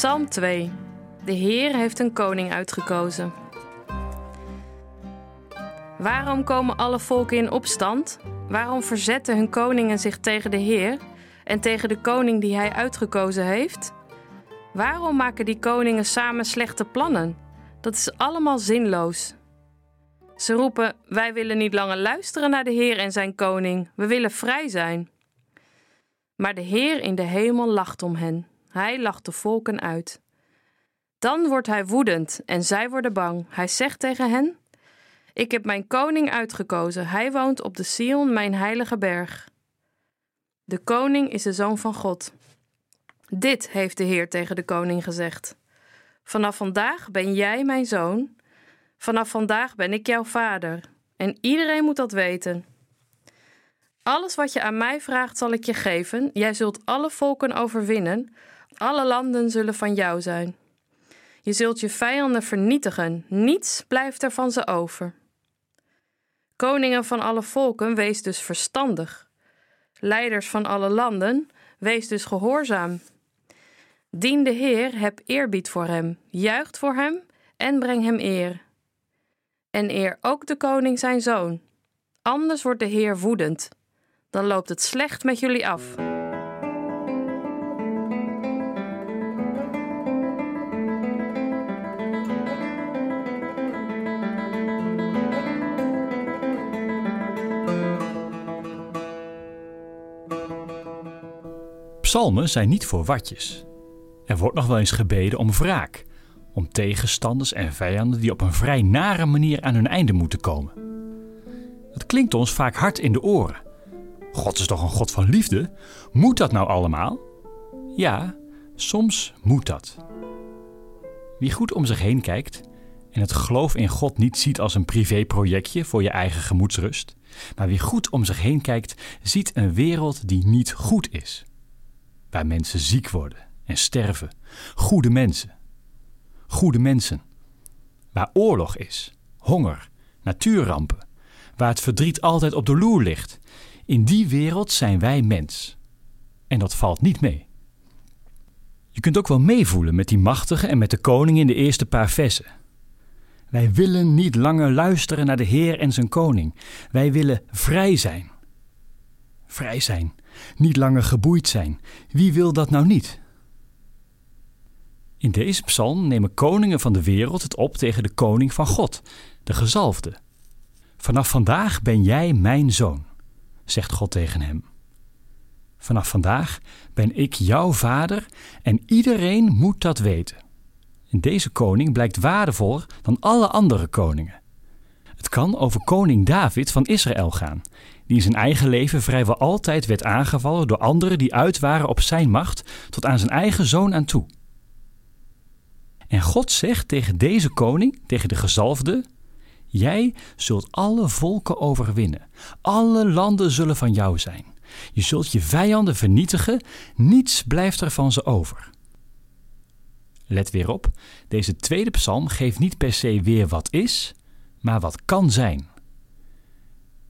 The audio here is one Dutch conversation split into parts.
Psalm 2. De Heer heeft een koning uitgekozen. Waarom komen alle volken in opstand? Waarom verzetten hun koningen zich tegen de Heer en tegen de koning die hij uitgekozen heeft? Waarom maken die koningen samen slechte plannen? Dat is allemaal zinloos. Ze roepen: Wij willen niet langer luisteren naar de Heer en zijn koning. We willen vrij zijn. Maar de Heer in de hemel lacht om hen. Hij lacht de volken uit. Dan wordt hij woedend en zij worden bang. Hij zegt tegen hen: Ik heb mijn koning uitgekozen. Hij woont op de Sion, mijn heilige berg. De koning is de zoon van God. Dit heeft de Heer tegen de koning gezegd. Vanaf vandaag ben jij mijn zoon. Vanaf vandaag ben ik jouw vader. En iedereen moet dat weten. Alles wat je aan mij vraagt, zal ik je geven. Jij zult alle volken overwinnen. Alle landen zullen van jou zijn. Je zult je vijanden vernietigen. Niets blijft er van ze over. Koningen van alle volken, wees dus verstandig. Leiders van alle landen, wees dus gehoorzaam. Dien de Heer, heb eerbied voor hem, juicht voor hem en breng hem eer. En eer ook de koning zijn zoon. Anders wordt de Heer woedend. Dan loopt het slecht met jullie af. Psalmen zijn niet voor watjes. Er wordt nog wel eens gebeden om wraak, om tegenstanders en vijanden die op een vrij nare manier aan hun einde moeten komen. Dat klinkt ons vaak hard in de oren. God is toch een God van liefde? Moet dat nou allemaal? Ja, soms moet dat. Wie goed om zich heen kijkt en het geloof in God niet ziet als een privéprojectje voor je eigen gemoedsrust, maar wie goed om zich heen kijkt, ziet een wereld die niet goed is. Waar mensen ziek worden en sterven. Goede mensen. Goede mensen. Waar oorlog is, honger, natuurrampen. Waar het verdriet altijd op de loer ligt. In die wereld zijn wij mens. En dat valt niet mee. Je kunt ook wel meevoelen met die machtige en met de koning in de eerste paar versen. Wij willen niet langer luisteren naar de Heer en zijn koning. Wij willen vrij zijn. Vrij zijn, niet langer geboeid zijn. Wie wil dat nou niet? In deze psalm nemen koningen van de wereld het op tegen de koning van God, de gezalfde. Vanaf vandaag ben jij mijn zoon, zegt God tegen hem. Vanaf vandaag ben ik jouw vader en iedereen moet dat weten. En deze koning blijkt waardevoller dan alle andere koningen. Het kan over koning David van Israël gaan, die in zijn eigen leven vrijwel altijd werd aangevallen door anderen die uit waren op zijn macht tot aan zijn eigen zoon aan toe. En God zegt tegen deze koning, tegen de gezalfde: Jij zult alle volken overwinnen. Alle landen zullen van jou zijn. Je zult je vijanden vernietigen. Niets blijft er van ze over. Let weer op, deze tweede psalm geeft niet per se weer wat is, maar wat kan zijn.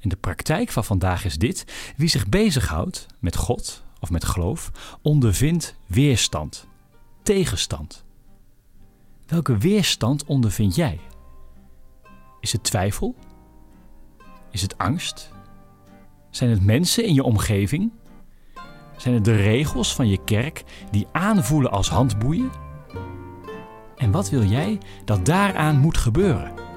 En de praktijk van vandaag is dit: wie zich bezighoudt met God of met geloof, ondervindt weerstand, tegenstand. Welke weerstand ondervind jij? Is het twijfel? Is het angst? Zijn het mensen in je omgeving? Zijn het de regels van je kerk die aanvoelen als handboeien? En wat wil jij dat daaraan moet gebeuren?